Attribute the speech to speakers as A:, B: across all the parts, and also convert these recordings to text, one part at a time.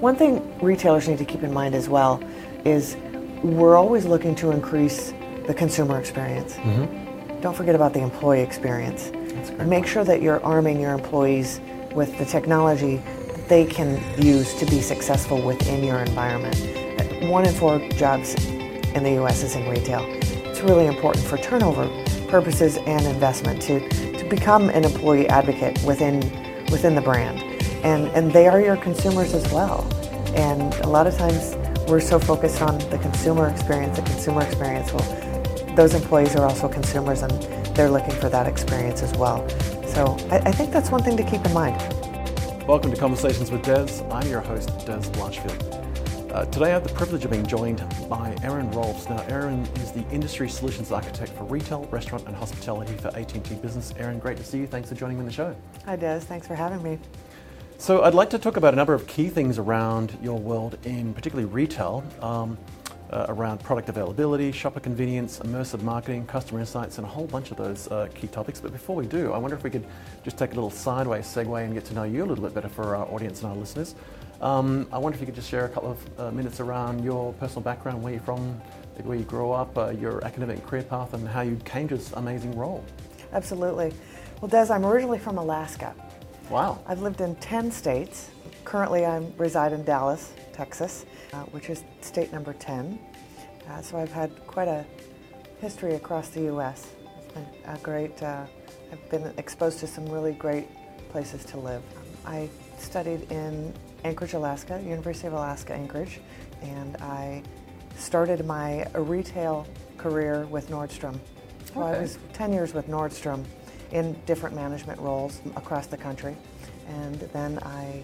A: One thing retailers need to keep in mind as well is we're always looking to increase the consumer experience. Mm-hmm. Don't forget about the employee experience. Make sure that you're arming your employees with the technology that they can use to be successful within your environment. One in four jobs in the US is in retail. It's really important for turnover purposes and investment to, to become an employee advocate within, within the brand. And, and they are your consumers as well. And a lot of times we're so focused on the consumer experience, the consumer experience. Well, those employees are also consumers and they're looking for that experience as well. So I, I think that's one thing to keep in mind.
B: Welcome to Conversations with Dez. I'm your host, Dez Blanchfield. Uh, today I have the privilege of being joined by Erin Rohlfs. Now, Erin is the Industry Solutions Architect for Retail, Restaurant and Hospitality for AT&T Business. Erin, great to see you. Thanks for joining me on the show.
A: Hi, Dez. Thanks for having me.
B: So I'd like to talk about a number of key things around your world in particularly retail. Um, uh, around product availability, shopper convenience, immersive marketing, customer insights, and a whole bunch of those uh, key topics. But before we do, I wonder if we could just take a little sideways segue and get to know you a little bit better for our audience and our listeners. Um, I wonder if you could just share a couple of uh, minutes around your personal background, where you're from, where you grew up, uh, your academic career path, and how you came to this amazing role.
A: Absolutely. Well, Dez, I'm originally from Alaska.
B: Wow.
A: I've lived in 10 states. Currently, I reside in Dallas, Texas, uh, which is state number 10. Uh, so I've had quite a history across the U.S. It's been a great, uh, I've been exposed to some really great places to live. I studied in Anchorage, Alaska, University of Alaska, Anchorage, and I started my retail career with Nordstrom. So okay. I was 10 years with Nordstrom in different management roles across the country. And then I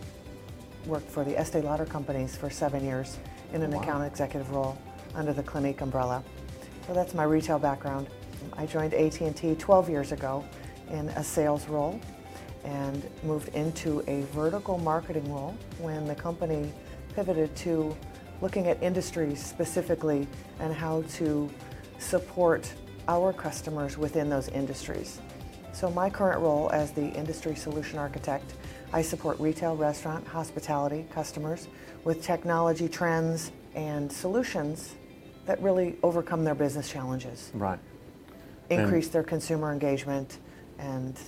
A: worked for the Estee Lauder companies for seven years in an wow. account executive role under the Clinique umbrella. So that's my retail background. I joined AT&T 12 years ago in a sales role and moved into a vertical marketing role when the company pivoted to looking at industries specifically and how to support our customers within those industries. So my current role as the industry solution architect, I support retail, restaurant, hospitality customers with technology trends and solutions that really overcome their business challenges.
B: Right.
A: Increase and their consumer engagement and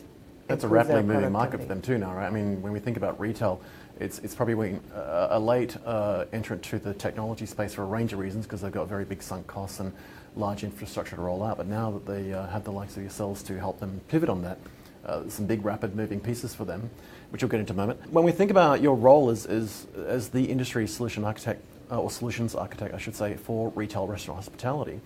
B: that's a rapidly moving market for them too now, right? I mean, when we think about retail, it's, it's probably a, a late uh, entrant to the technology space for a range of reasons because they've got very big sunk costs and large infrastructure to roll out. But now that they uh, have the likes of yourselves to help them pivot on that, uh, some big rapid moving pieces for them, which we'll get into in a moment. When we think about your role as, as, as the industry solution architect, uh, or solutions architect, I should say, for retail, restaurant, hospitality,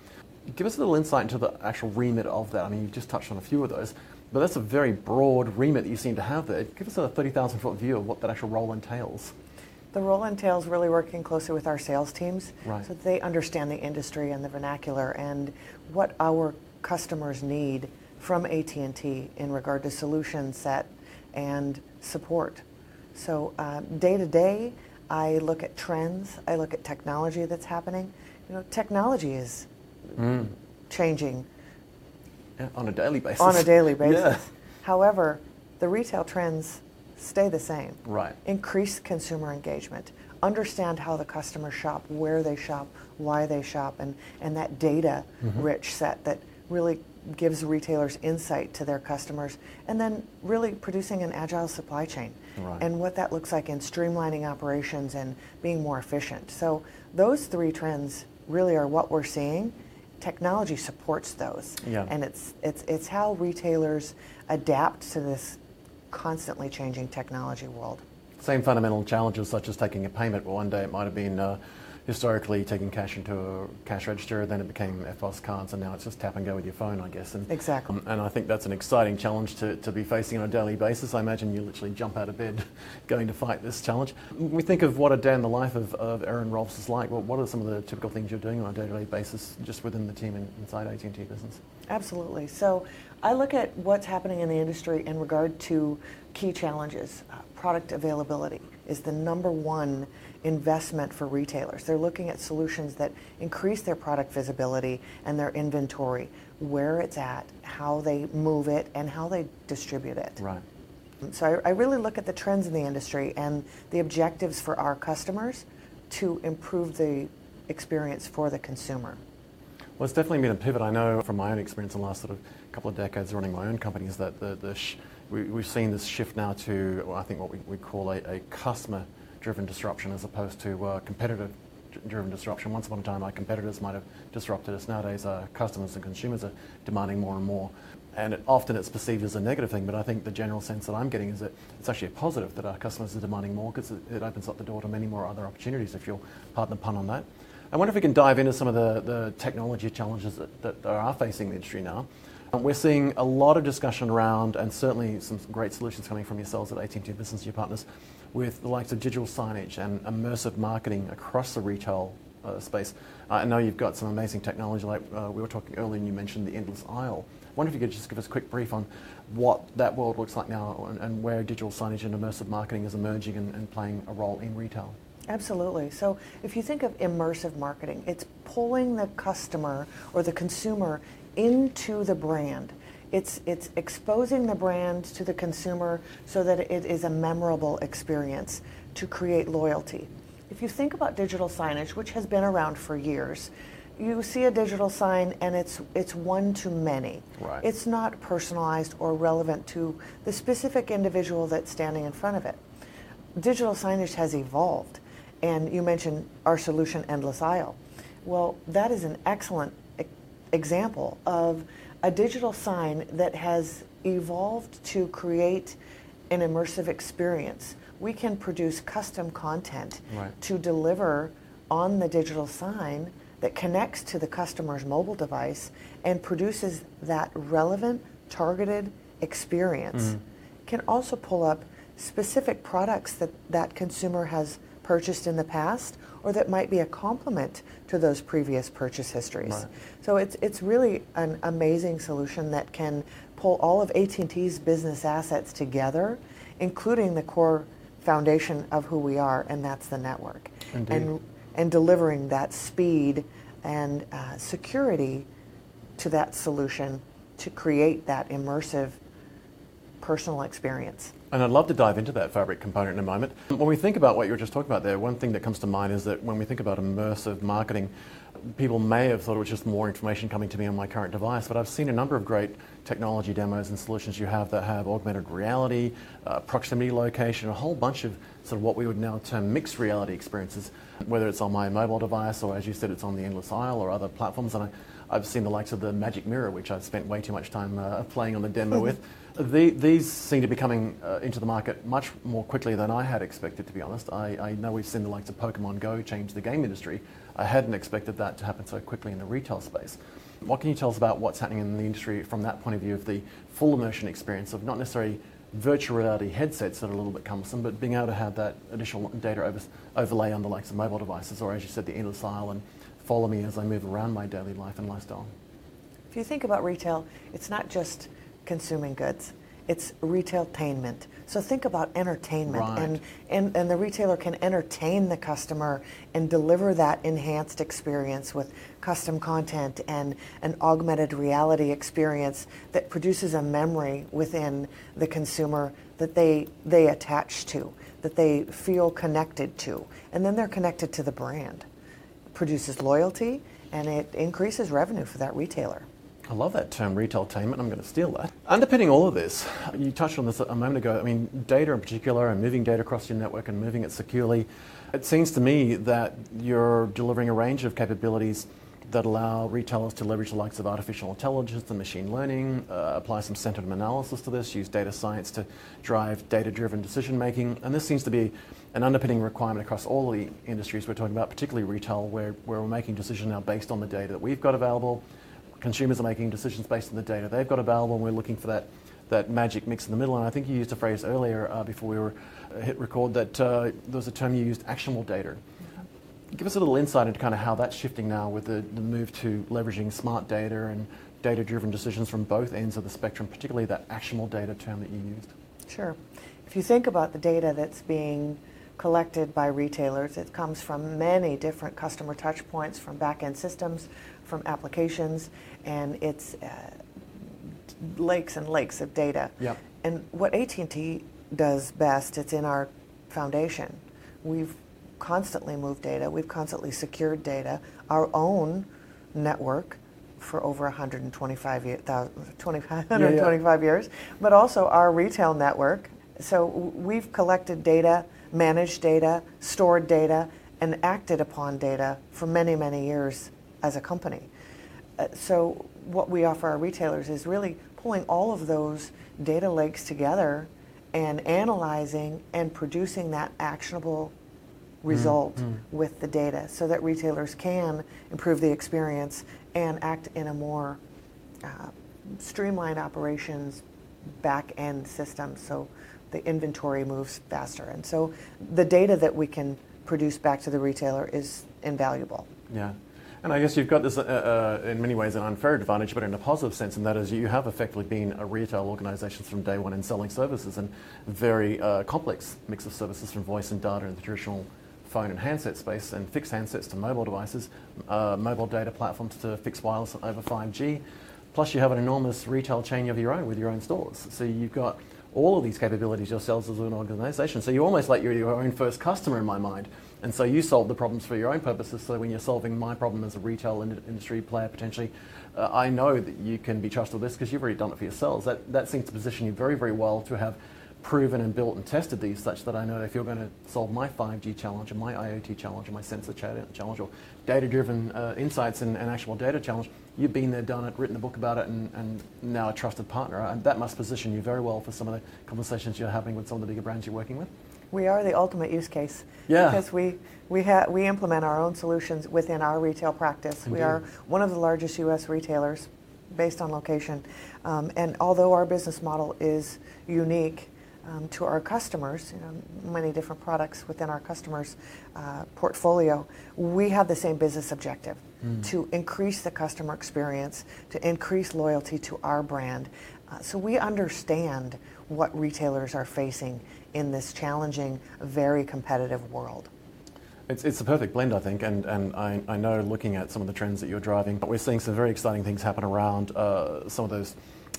B: give us a little insight into the actual remit of that. I mean, you've just touched on a few of those, but that's a very broad remit that you seem to have there. Give us a 30,000 foot view of what that actual role entails.
A: The role entails really working closely with our sales teams
B: right.
A: so that they understand the industry and the vernacular and what our customers need from AT&T in regard to solution set and support. So uh, day to day, I look at trends. I look at technology that's happening. You know, technology is mm. changing
B: yeah, on a daily basis.
A: On a daily basis. Yeah. However, the retail trends stay the same.
B: Right.
A: Increase consumer engagement. Understand how the customers shop, where they shop, why they shop, and, and that data mm-hmm. rich set that really gives retailers insight to their customers, and then really producing an agile supply chain
B: right.
A: and what that looks like in streamlining operations and being more efficient. So, those three trends really are what we're seeing technology supports those.
B: Yeah.
A: And it's, it's, it's how retailers adapt to this constantly changing technology world.
B: Same fundamental challenges such as taking a payment. Well, one day it might have been uh, historically taking cash into a cash register, then it became EFTPOS cards, and now it's just tap and go with your phone, I guess.
A: And, exactly. Um,
B: and I think that's an exciting challenge to, to be facing on a daily basis. I imagine you literally jump out of bed going to fight this challenge. We think of what a day in the life of, of Erin Rohlfs is like. Well, what are some of the typical things you're doing on a day-to-day basis just within the team inside AT&T Business?
A: Absolutely. So I look at what's happening in the industry in regard to key challenges. Uh, product availability is the number one investment for retailers. They're looking at solutions that increase their product visibility and their inventory, where it's at, how they move it, and how they distribute it.
B: Right.
A: So I, I really look at the trends in the industry and the objectives for our customers to improve the experience for the consumer.
B: Well, it's definitely been a pivot. I know from my own experience in the last sort of couple of decades running my own companies that the, the sh- we, have seen this shift now to, well, I think, what we, we call a, a customer driven disruption as opposed to uh, competitive driven disruption. Once upon a time, our competitors might have disrupted us. Nowadays, our customers and consumers are demanding more and more. And it, often it's perceived as a negative thing, but I think the general sense that I'm getting is that it's actually a positive that our customers are demanding more because it, it opens up the door to many more other opportunities, if you'll pardon the pun on that. I wonder if we can dive into some of the, the technology challenges that, that are facing the industry now. We're seeing a lot of discussion around, and certainly some great solutions coming from yourselves at AT&T Business, your partners, with the likes of digital signage and immersive marketing across the retail uh, space. Uh, I know you've got some amazing technology, like uh, we were talking earlier, and you mentioned the endless aisle. I wonder if you could just give us a quick brief on what that world looks like now and, and where digital signage and immersive marketing is emerging and, and playing a role in retail.
A: Absolutely. So if you think of immersive marketing, it's pulling the customer or the consumer into the brand. It's, it's exposing the brand to the consumer so that it is a memorable experience to create loyalty. If you think about digital signage, which has been around for years, you see a digital sign and it's it's one to many.
B: Right.
A: It's not personalized or relevant to the specific individual that's standing in front of it. Digital signage has evolved, and you mentioned our solution, Endless Aisle. Well, that is an excellent example of a digital sign that has evolved to create an immersive experience. We can produce custom content
B: right.
A: to deliver on the digital sign that connects to the customer's mobile device and produces that relevant, targeted experience. Mm-hmm. Can also pull up specific products that that consumer has purchased in the past or that might be a complement to those previous purchase histories. Right. So it's it's really an amazing solution that can pull all of AT&T's business assets together, including the core foundation of who we are, and that's the network.
B: Indeed.
A: And and delivering that speed and uh, security to that solution to create that immersive personal experience.
B: And I'd love to dive into that fabric component in a moment. When we think about what you were just talking about there, one thing that comes to mind is that when we think about immersive marketing, people may have thought it was just more information coming to me on my current device, but I've seen a number of great technology demos and solutions you have that have augmented reality, uh, proximity location, a whole bunch of sort of what we would now term mixed reality experiences, whether it's on my mobile device or, as you said, it's on the Endless Aisle or other platforms. And I, I've seen the likes of the Magic Mirror, which I've spent way too much time uh, playing on the demo with. The, these seem to be coming uh, into the market much more quickly than I had expected, to be honest. I, I, know we've seen the likes of Pokemon Go change the game industry. I hadn't expected that to happen so quickly in the retail space. What can you tell us about what's happening in the industry from that point of view of the full immersion experience of not necessarily virtual reality headsets that are a little bit cumbersome, but being able to have that additional data over, overlay on the likes of mobile devices, or as you said, the endless aisle, and follow me as I move around my daily life and lifestyle.
A: If you think about retail, it's not just consuming goods. It's retailtainment. So think about entertainment
B: right.
A: and, and, and the retailer can entertain the customer and deliver that enhanced experience with custom content and an augmented reality experience that produces a memory within the consumer that they they attach to, that they feel connected to. And then they're connected to the brand. It produces loyalty and it increases revenue for that retailer.
B: I love that term, retail retailtainment. I'm going to steal that. Underpinning all of this, you touched on this a moment ago. I mean, data in particular, and moving data across your network and moving it securely. It seems to me that you're delivering a range of capabilities that allow retailers to leverage the likes of artificial intelligence and machine learning, uh, apply some sentiment analysis to this, use data science to drive data-driven decision making. And this seems to be an underpinning requirement across all the industries we're talking about, particularly retail, where, where we're making decisions now based on the data that we've got available consumers are making decisions based on the data they've got available, and we're looking for that, that magic mix in the middle. And I think you used a phrase earlier uh, before we were uh, hit record that uh, there was a term you used, actionable data. Give us a little insight into kind of how that's shifting now with the, the move to leveraging smart data and data driven decisions from both ends of the spectrum, particularly that actionable data term that you used.
A: Sure. If you think about the data that's being collected by retailers, it comes from many different customer touch points, from back end systems, from applications, and it's uh, lakes and lakes of data.
B: Yep.
A: and what AT&T does best, it's in our foundation. We've constantly moved data, we've constantly secured data, our own network for over 125, year, 125 yeah, yeah. years, but also our retail network. So we've collected data, managed data, stored data, and acted upon data for many, many years as a company. Uh, so what we offer our retailers is really pulling all of those data lakes together and analyzing and producing that actionable result mm-hmm. with the data so that retailers can improve the experience and act in a more uh, streamlined operations back end system so the inventory moves faster. And so the data that we can produce back to the retailer is invaluable.
B: Yeah. And I guess you've got this, uh, uh, in many ways, an unfair advantage, but in a positive sense, and that is you have effectively been a retail organisation from day one in selling services and very uh, complex mix of services from voice and data in the traditional phone and handset space and fixed handsets to mobile devices, uh, mobile data platforms to fixed wireless over 5G. Plus, you have an enormous retail chain of your own with your own stores. So you've got all of these capabilities yourselves as an organisation. So you're almost like you're your own first customer in my mind. And so you solve the problems for your own purposes. So when you're solving my problem as a retail in- industry player potentially, uh, I know that you can be trusted with this because you've already done it for yourselves. That, that seems to position you very, very well to have proven and built and tested these such that I know if you're going to solve my 5G challenge or my IoT challenge or my sensor challenge or data-driven uh, insights and, and, actual data challenge, you've been there, done it, written a book about it, and, and now a trusted partner. And that must position you very well for some of the conversations you're having with some of the bigger brands you're working with.
A: We are the ultimate use case.
B: Yeah.
A: Because we, we, ha- we implement our own solutions within our retail practice.
B: Indeed.
A: We are one of the largest U.S. retailers based on location. Um, and although our business model is unique, um, to our customers, you know, many different products within our customers' uh, portfolio, we have the same business objective mm. to increase the customer experience, to increase loyalty to our brand. Uh, so we understand what retailers are facing in this challenging, very competitive world.
B: It's, it's a perfect blend, I think, and, and I, I know looking at some of the trends that you're driving, but we're seeing some very exciting things happen around uh, some of those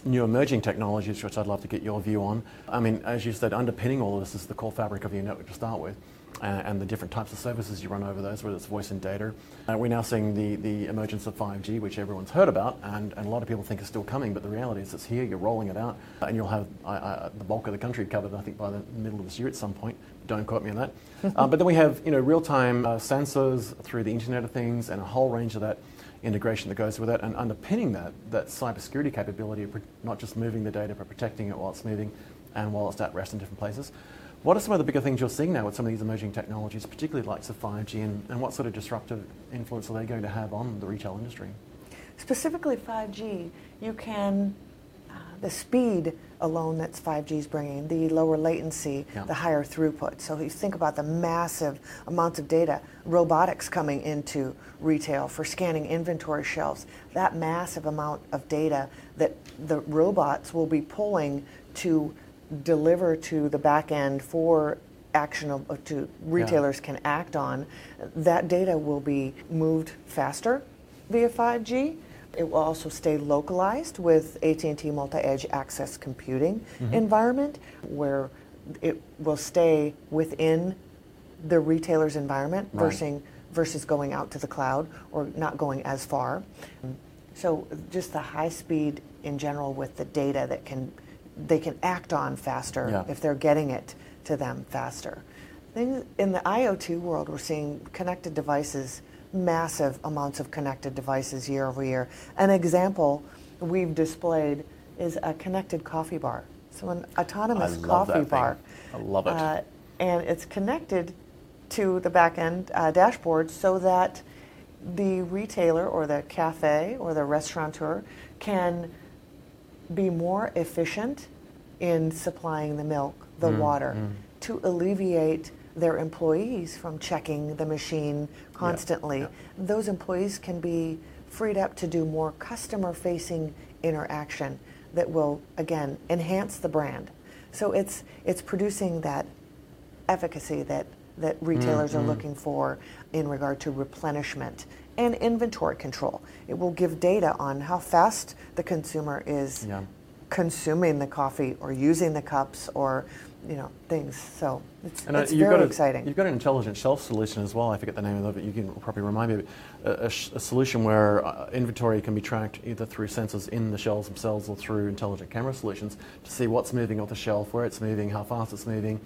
B: new emerging technologies, which I'd love to get your view on. I mean, as you said, underpinning all of this is the core fabric of your network to start with. and the different types of services you run over those, whether it's voice and data. Uh, we're now seeing the, the emergence of 5G, which everyone's heard about, and, and a lot of people think is still coming, but the reality is it's here, you're rolling it out, and you'll have the bulk of the country covered, I think, by the middle of this year at some point. Don't quote me on that. uh, but then we have you know, real time uh, sensors through the Internet of Things and a whole range of that integration that goes with it, and underpinning that, that cybersecurity capability of not just moving the data, but protecting it while it's moving and while it's at rest in different places. What are some of the bigger things you're seeing now with some of these emerging technologies, particularly likes of 5G, and, and what sort of disruptive influence are they going to have on the retail industry?
A: Specifically 5G, you can Uh, the speed alone that's 5G is bringing, the lower latency, yeah. the higher throughput. So if you think about the massive amounts of data, robotics coming into retail for scanning inventory shelves, that massive amount of data that the robots will be pulling to deliver to the back end for actionable to retailers yeah. can act on, that data will be moved faster via 5G it will also stay localized with AT&T multi-edge access computing mm-hmm. environment where it will stay within the retailer's environment right. versus, versus going out to the cloud or not going as far. So just the high speed in general with the data that can they can act on faster
B: yeah.
A: if they're getting it to them faster. In the IoT world, we're seeing connected devices massive amounts of connected devices year over year. An example we've displayed is a connected coffee bar. So an autonomous coffee bar.
B: I love it. Uh,
A: and it's connected to the back end uh, dashboard so that the retailer or the cafe or the restaurateur can be more efficient in supplying the milk, the mm, water, mm. to alleviate their employees from checking the machine constantly. Yeah, yeah. Those employees can be freed up to do more customer facing interaction that will again enhance the brand. So it's it's producing that efficacy that that retailers mm-hmm. are looking for in regard to replenishment and inventory control. It will give data on how fast the consumer is
B: yeah.
A: consuming the coffee or using the cups or you know things. So it's,
B: and, uh,
A: it's very
B: a,
A: exciting.
B: You've got an intelligent shelf solution as well. I forget the name of it. But you can probably remind me. A, a, a solution where uh, inventory can be tracked either through sensors in the shelves themselves or through intelligent camera solutions to see what's moving off the shelf, where it's moving, how fast it's moving,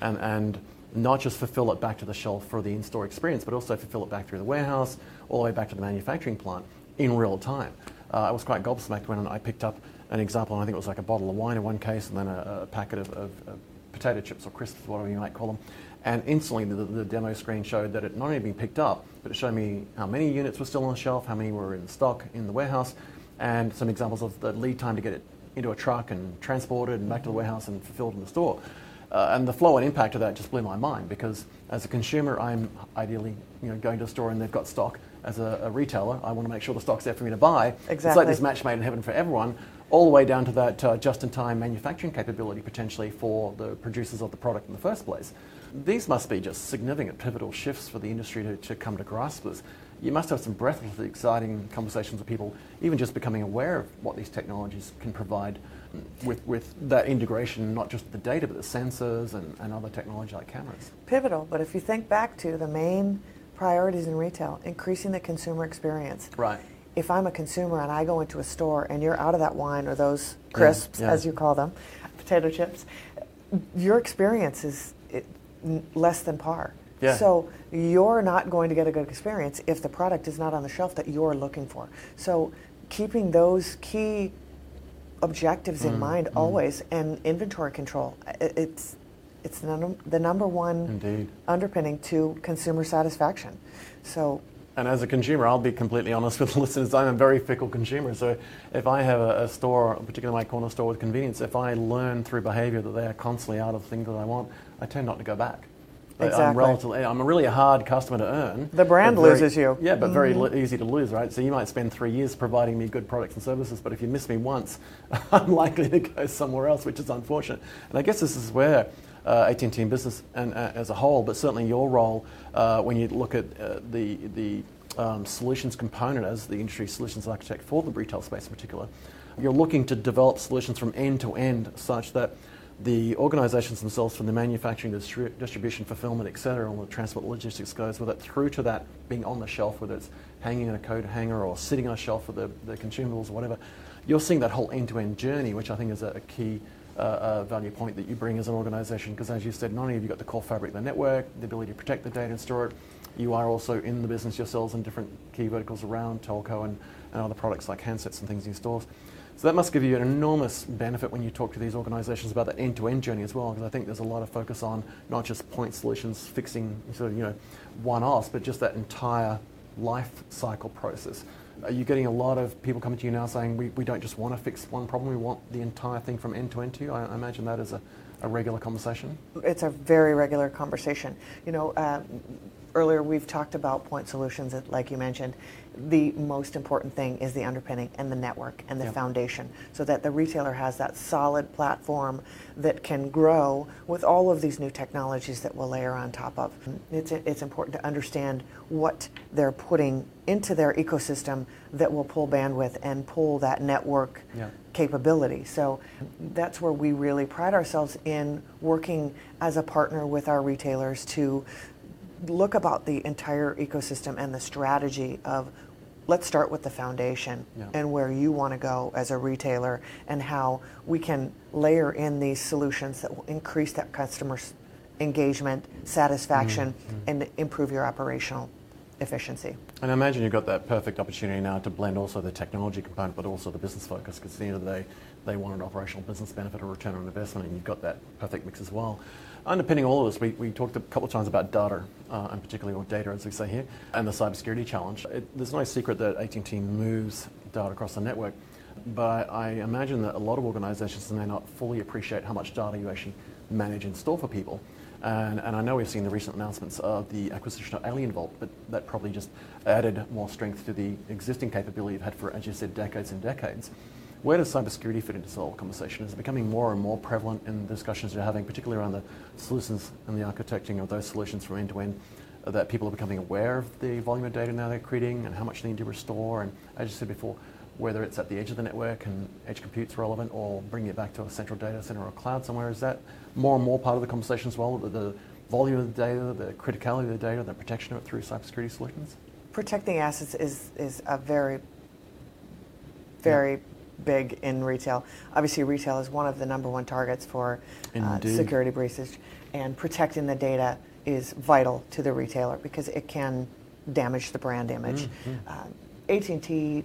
B: and and not just fulfill it back to the shelf for the in-store experience, but also fulfill it back through the warehouse, all the way back to the manufacturing plant in real time. Uh, I was quite gobsmacked when I picked up an example, and I think it was like a bottle of wine in one case, and then a, a packet of, of, of potato chips or crisps, whatever you might call them. And instantly, the, the, demo screen showed that it not only been picked up, but it showed me how many units were still on the shelf, how many were in stock in the warehouse, and some examples of the lead time to get it into a truck and transported and back to the warehouse and fulfilled in the store. Uh, and the flow and impact of that just blew my mind because as a consumer, I'm ideally you know, going to a store and they've got stock. As a, a retailer, I want to make sure the stock's there for me to buy.
A: Exactly.
B: It's like this match made in heaven for everyone all the way down to that uh, just-in-time manufacturing capability potentially for the producers of the product in the first place. These must be just significant pivotal shifts for the industry to, to come to grasp with. You must have some breathlessly exciting conversations with people, even just becoming aware of what these technologies can provide with, with that integration, not just the data, but the sensors and, and other technology like cameras.
A: Pivotal, but if you think back to the main priorities in retail, increasing the consumer experience.
B: Right
A: if I'm a consumer and I go into a store and you're out of that wine or those crisps, yeah, yeah. as you call them, potato chips, your experience is less than par.
B: Yeah.
A: So you're not going to get a good experience if the product is not on the shelf that you're looking for. So keeping those key objectives mm, in mind mm. always and inventory control, it's it's the, num- the number one
B: Indeed.
A: underpinning to consumer satisfaction. So
B: and as a consumer, I'll be completely honest with the listeners, I'm a very fickle consumer. So if I have a, a store, particularly my corner store with convenience, if I learn through behavior that they are constantly out of things that I want, I tend not to go back.
A: Exactly.
B: I'm relatively, I'm really a hard customer to earn.
A: The brand
B: very,
A: loses you.
B: Yeah, but very mm-hmm. easy to lose, right? So you might spend three years providing me good products and services, but if you miss me once, I'm likely to go somewhere else, which is unfortunate. And I guess this is where uh, AT&T business and, uh, as a whole, but certainly your role uh, when you look at the, the um, solutions component as the industry solutions architect for the retail space in particular. You're looking to develop solutions from end to end such that the organizations themselves from the manufacturing, distri- distribution, fulfillment, etc., all the transport logistics goes with it, through to that being on the shelf, whether it's hanging in a coat hanger or sitting on a shelf for the, the consumables or whatever. You're seeing that whole end-to-end journey, which I think is a, a key uh, value point that you bring as an organization, because as you said, not only have you got the core fabric the network, the ability to protect the data and store it, you are also in the business yourselves in different key verticals around telco and, and other products like handsets and things in stores. So that must give you an enormous benefit when you talk to these organisations about that end-to-end journey as well, because I think there's a lot of focus on not just point solutions fixing sort of you know one-offs, but just that entire life cycle process. Are you getting a lot of people coming to you now saying we, we don't just want to fix one problem, we want the entire thing from end to end to you? I, I imagine that is a, a regular conversation.
A: It's a very regular conversation. You know, uh, earlier we've talked about point solutions, like you mentioned. The most important thing is the underpinning and the network and the yep. foundation so that the retailer has that solid platform that can grow with all of these new technologies that we'll layer on top of. It's, it's important to understand what they're putting into their ecosystem that will pull bandwidth and pull that network capability. So that's where we really pride ourselves in working as a partner with our retailers to look about the entire ecosystem and the strategy of let's start with the foundation
B: yeah.
A: and where you want to go as a retailer and how we can layer in these solutions that will increase that customer engagement, satisfaction, mm-hmm. and improve your operational efficiency.
B: And I imagine you've got that perfect opportunity now to blend also the technology component but also the business focus because at the end of the day, they want an operational business benefit or return on investment and you've got that perfect mix as well. Underpinning all of this, we, we talked a couple of times about data, uh, and particularly or data, as we say here, and the cybersecurity challenge. It, there's no secret that AT&T moves data across the network, but I imagine that a lot of organisations may not fully appreciate how much data you actually manage and store for people. And, and, I know we've seen the recent announcements of the acquisition of AlienVault, but that probably just added more strength to the existing capability you've had for, as you said, decades and decades. Where does cybersecurity fit into this whole conversation? Is it becoming more and more prevalent in the discussions you're having, particularly around the solutions and the architecting of those solutions from end to end, that people are becoming aware of the volume of data now they're creating and how much they need to restore? And as you said before, whether it's at the edge of the network and edge compute's relevant, or bringing it back to a central data center or cloud somewhere. Is that more and more part of the conversation as well? The, the volume of the data, the criticality of the data, the protection of it through cybersecurity solutions?
A: Protecting assets is, is a very, very yeah. Big in retail. Obviously, retail is one of the number one targets for uh, security breaches, and protecting the data is vital to the retailer because it can damage the brand image. Mm-hmm. Uh, AT&T,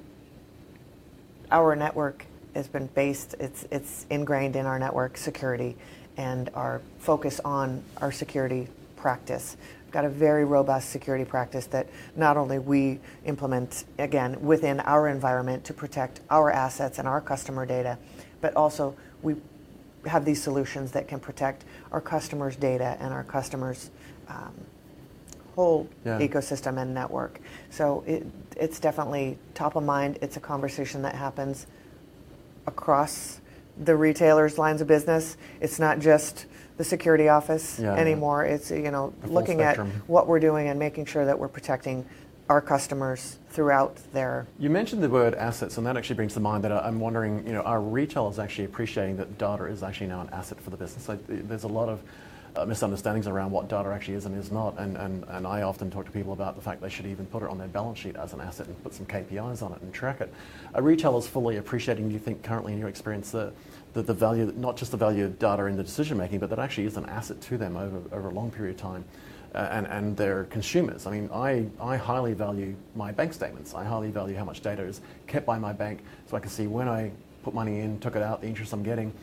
A: our network has been based, it's, it's ingrained in our network security and our focus on our security practice. Got a very robust security practice that not only we implement, again, within our environment to protect our assets and our customer data, but also we have these solutions that can protect our customers' data and our customers' um, whole yeah. ecosystem and network. So it, it's definitely top of mind. It's a conversation that happens across the retailers' lines of business. It's not just the security office yeah, anymore. Yeah. It's you know looking spectrum. at what we're doing and making sure that we're protecting our customers throughout their.
B: You mentioned the word assets, and that actually brings to mind that uh, I'm wondering, you know, are retailers actually appreciating that data is actually now an asset for the business? So there's a lot of uh, misunderstandings around what data actually is and is not. And, and, and I often talk to people about the fact they should even put it on their balance sheet as an asset and put some KPIs on it and track it. Are retailers fully appreciating, do you think, currently in your experience, the, the, the value, not just the value of data in the decision making, but that actually is an asset to them over, over a long period of time? Uh, and, and their consumers. I mean, I, I highly value my bank statements. I highly value how much data is kept by my bank so I can see when I put money in, took it out, the interest I'm getting,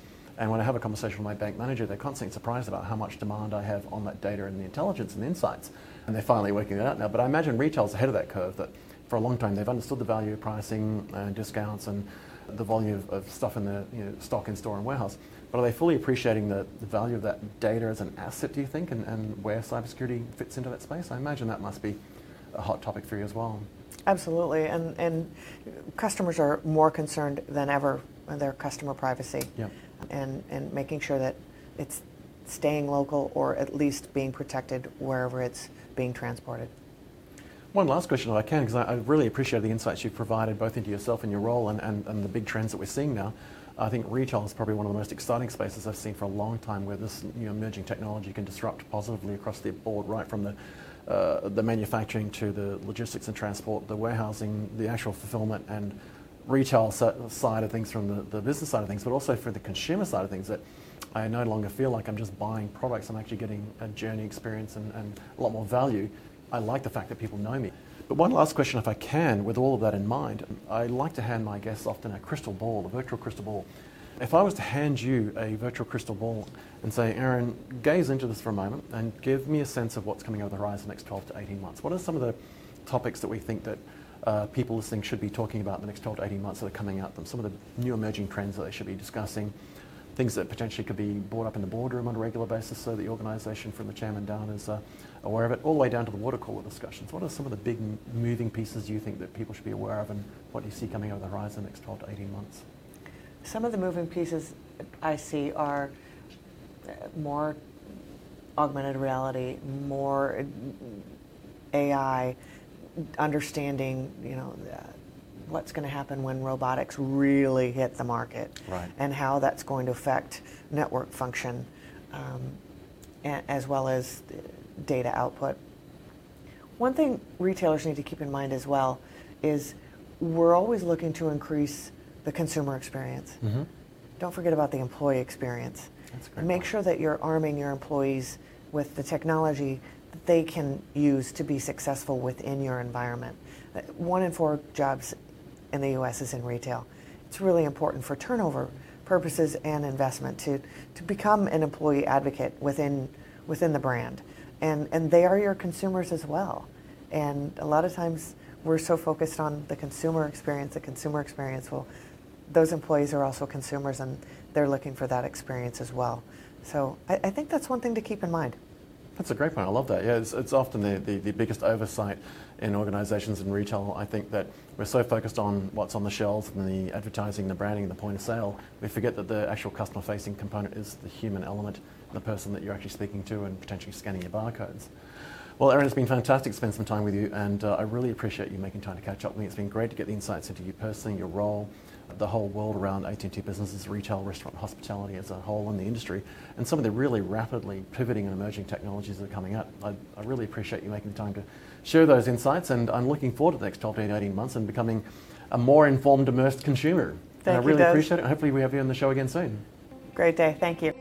B: and when I have a conversation with my bank manager, they're constantly surprised about how much demand I have on that data and the intelligence and the insights. And they're finally working it out now. But I imagine retail's ahead of that curve that for a long time they've understood the value of pricing and discounts and the volume of, of stuff in the you know, stock in store and warehouse. But are they fully appreciating the, the value of that data as an asset, do you think, and, and where cybersecurity fits into that space? I imagine that must be a hot topic for you as well.
A: Absolutely, and, and customers are more concerned than ever their customer privacy.
B: Yep
A: and, and making sure that it's staying local or at least being protected wherever it's being transported.
B: One last question if I can, because I, I, really appreciate the insights you've provided both into yourself and your role and, and, and the big trends that we're seeing now. I think retail is probably one of the most exciting spaces I've seen for a long time where this new emerging technology can disrupt positively across the board, right from the, uh, the manufacturing to the logistics and transport, the warehousing, the actual fulfillment and retail side of things from the, the business side of things, but also for the consumer side of things that I no longer feel like I'm just buying products. I'm actually getting a journey experience and, and a lot more value. I like the fact that people know me. But one last question, if I can, with all of that in mind, I like to hand my guests often a crystal ball, a virtual crystal ball. If I was to hand you a virtual crystal ball and say, Erin, gaze into this for a moment and give me a sense of what's coming over the horizon the next 12 to 18 months. What are some of the topics that we think that uh, people listening should be talking about in the next 12 to 18 months that are coming out them, some of the new emerging trends that they should be discussing, things that potentially could be brought up in the boardroom on a regular basis so the organisation from the chairman down is uh, aware of it, all the way down to the water cooler discussions. What are some of the big moving pieces you think that people should be aware of and what do you see coming over the horizon in the next 12 to 18 months?
A: Some of the moving pieces I see are uh, more augmented reality, more AI, understanding, you know, uh, what's going to happen when robotics really hit the market,
B: right.
A: and how that's going to affect network function, um, as well as data output. One thing retailers need to keep in mind as well is we're always looking to increase the consumer experience. Mm-hmm. Don't forget about the employee experience. Make point. sure that you're arming your employees with the technology that they can use to be successful within your environment. Uh, one in four jobs in the U.S. is in retail. It's really important for turnover purposes and investment to, to become an employee advocate within, within the brand. And, and they are your consumers as well. And a lot of times we're so focused on the consumer experience, the consumer experience. Well, those employees are also consumers and they're looking for that experience as well. So I, I think that's one thing to keep in mind.
B: That's a great point. I love that. Yeah, it's, it's often the, the, the, biggest oversight in organizations in retail. I think that we're so focused on what's on the shelves and the advertising, the branding, the point of sale, we forget that the actual customer facing component is the human element, the person that you're actually speaking to and potentially scanning your barcodes. Well, Erin, it's been fantastic to spend some time with you, and uh, I really appreciate you making time to catch up with me. It's been great to get the insights into you personally, your role, the whole world around AT&T businesses, retail, restaurant, hospitality as a whole in the industry, and some of the really rapidly pivoting and emerging technologies that are coming up. I, I really appreciate you making the time to share those insights, and I'm looking forward to the next 12 to 18 months and becoming a more informed, immersed consumer.
A: Thank
B: and I really
A: you,
B: appreciate it. Hopefully we have you on the show again soon.
A: Great day. Thank you.